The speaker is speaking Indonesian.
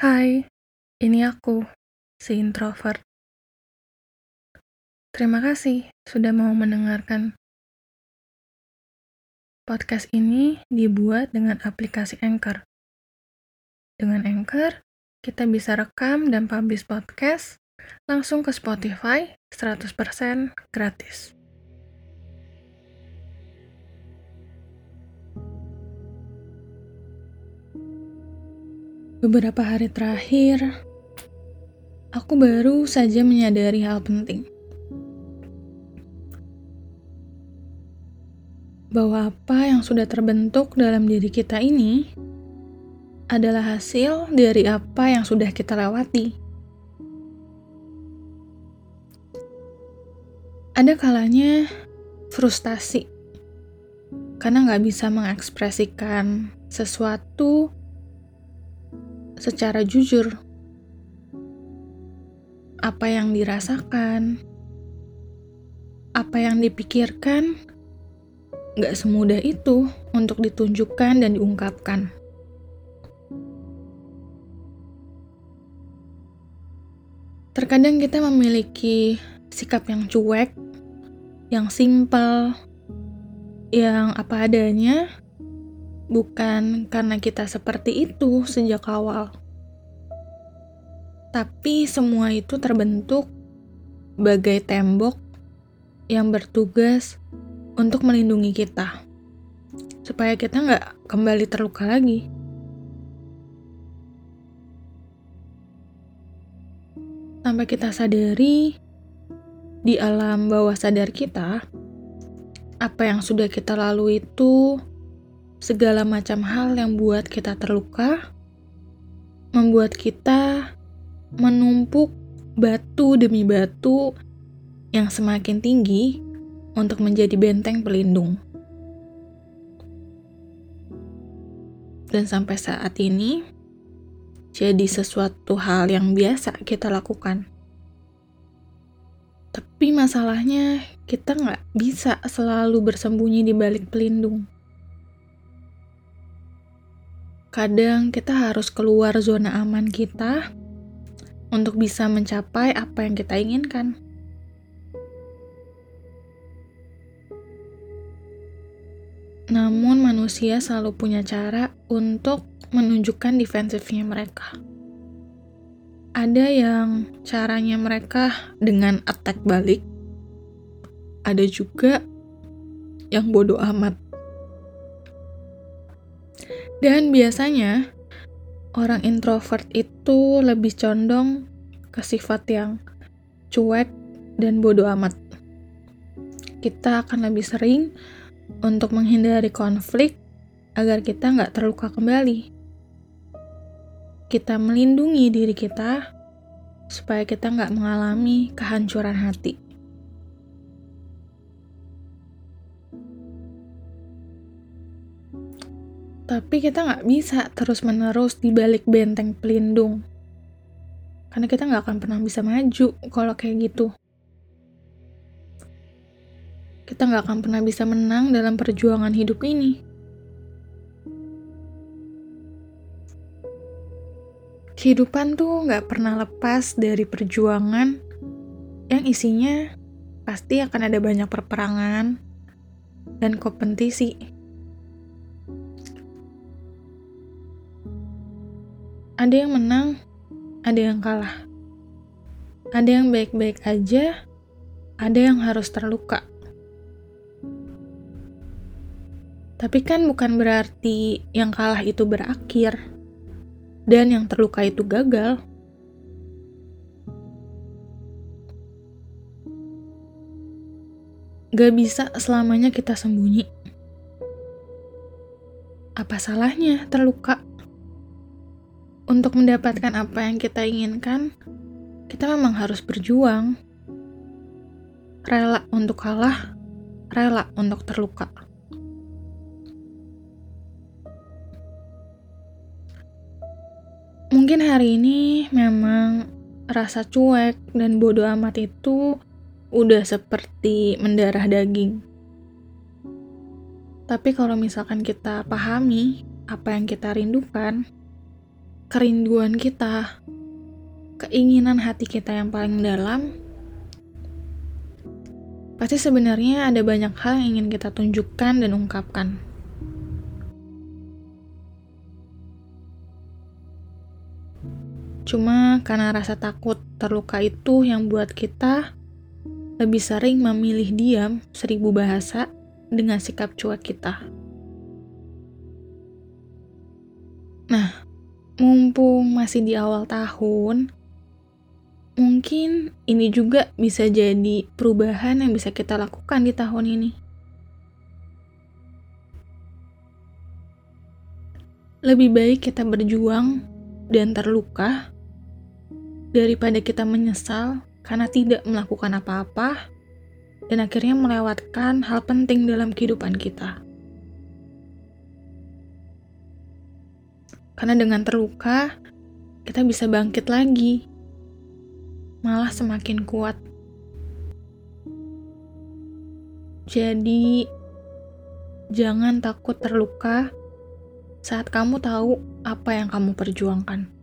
Hai, ini aku, si introvert. Terima kasih sudah mau mendengarkan. Podcast ini dibuat dengan aplikasi Anchor. Dengan Anchor, kita bisa rekam dan publish podcast langsung ke Spotify 100% gratis. Beberapa hari terakhir, aku baru saja menyadari hal penting. Bahwa apa yang sudah terbentuk dalam diri kita ini adalah hasil dari apa yang sudah kita lewati. Ada kalanya frustasi karena nggak bisa mengekspresikan sesuatu secara jujur apa yang dirasakan, apa yang dipikirkan, gak semudah itu untuk ditunjukkan dan diungkapkan. Terkadang kita memiliki sikap yang cuek, yang simpel, yang apa adanya, bukan karena kita seperti itu sejak awal, tapi semua itu terbentuk bagai tembok yang bertugas untuk melindungi kita, supaya kita nggak kembali terluka lagi. Sampai kita sadari di alam bawah sadar kita, apa yang sudah kita lalui itu segala macam hal yang buat kita terluka, membuat kita menumpuk batu demi batu yang semakin tinggi untuk menjadi benteng pelindung. Dan sampai saat ini, jadi sesuatu hal yang biasa kita lakukan. Tapi masalahnya, kita nggak bisa selalu bersembunyi di balik pelindung Kadang kita harus keluar zona aman kita untuk bisa mencapai apa yang kita inginkan. Namun manusia selalu punya cara untuk menunjukkan defensifnya mereka. Ada yang caranya mereka dengan attack balik. Ada juga yang bodoh amat dan biasanya orang introvert itu lebih condong ke sifat yang cuek dan bodoh amat. Kita akan lebih sering untuk menghindari konflik agar kita nggak terluka kembali. Kita melindungi diri kita supaya kita nggak mengalami kehancuran hati. Tapi kita nggak bisa terus-menerus di balik benteng pelindung. Karena kita nggak akan pernah bisa maju kalau kayak gitu. Kita nggak akan pernah bisa menang dalam perjuangan hidup ini. Kehidupan tuh nggak pernah lepas dari perjuangan yang isinya pasti akan ada banyak perperangan dan kompetisi. Ada yang menang, ada yang kalah. Ada yang baik-baik aja, ada yang harus terluka. Tapi kan bukan berarti yang kalah itu berakhir dan yang terluka itu gagal. Gak bisa selamanya kita sembunyi. Apa salahnya terluka? Untuk mendapatkan apa yang kita inginkan, kita memang harus berjuang. Rela untuk kalah, rela untuk terluka. Mungkin hari ini memang rasa cuek dan bodoh amat itu udah seperti mendarah daging. Tapi kalau misalkan kita pahami apa yang kita rindukan, kerinduan kita, keinginan hati kita yang paling dalam, pasti sebenarnya ada banyak hal yang ingin kita tunjukkan dan ungkapkan. Cuma karena rasa takut terluka itu yang buat kita lebih sering memilih diam seribu bahasa dengan sikap cuek kita. Nah, mumpung masih di awal tahun, mungkin ini juga bisa jadi perubahan yang bisa kita lakukan di tahun ini. Lebih baik kita berjuang dan terluka daripada kita menyesal karena tidak melakukan apa-apa dan akhirnya melewatkan hal penting dalam kehidupan kita. Karena dengan terluka, kita bisa bangkit lagi, malah semakin kuat. Jadi, jangan takut terluka saat kamu tahu apa yang kamu perjuangkan.